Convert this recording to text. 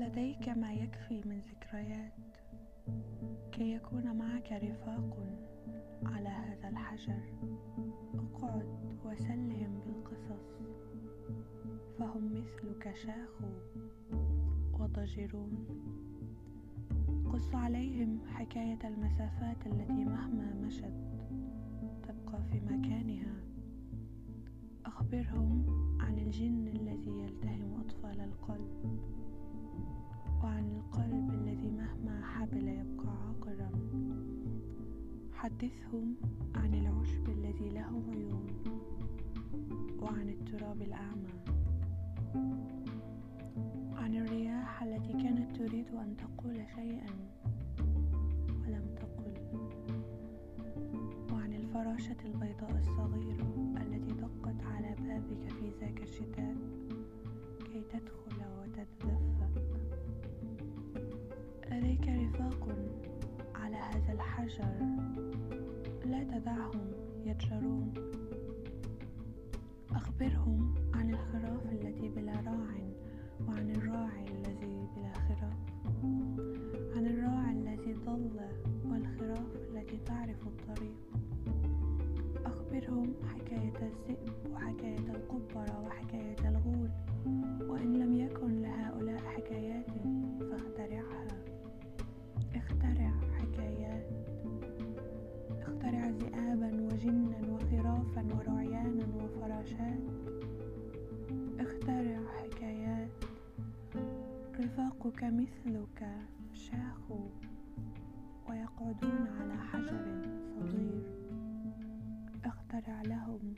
لديك ما يكفي من ذكريات كي يكون معك رفاق على هذا الحجر. اقعد وسلهم بالقصص فهم مثلك شاخوا وضجرون قص عليهم حكاية المسافات التي مهما مشت تبقى في مكانها. أخبرهم عن الجن الذي يلتهم أطفال القرى. حدثهم عن العشب الذي له عيون وعن التراب الأعمى. عن الرياح التي كانت تريد أن تقول شيئا ولم تقل. وعن الفراشة البيضاء الصغيرة التي دقت على بابك في ذاك الشتاء كي تدخل وتتدفأ لديك رفاق؟ على هذا الحجر. لا تدعهم يتجرون. أخبرهم عن الخراف التي بلا راع وعن الراعي الذي بلا خراف. عن الراعي الذي ضل والخراف التي تعرف الطريق. أخبرهم حكاية الذئب وحكاية القبرة وحكاية رفاقك مثلك شاخوا ويقعدون على حجر صغير. اخترع لهم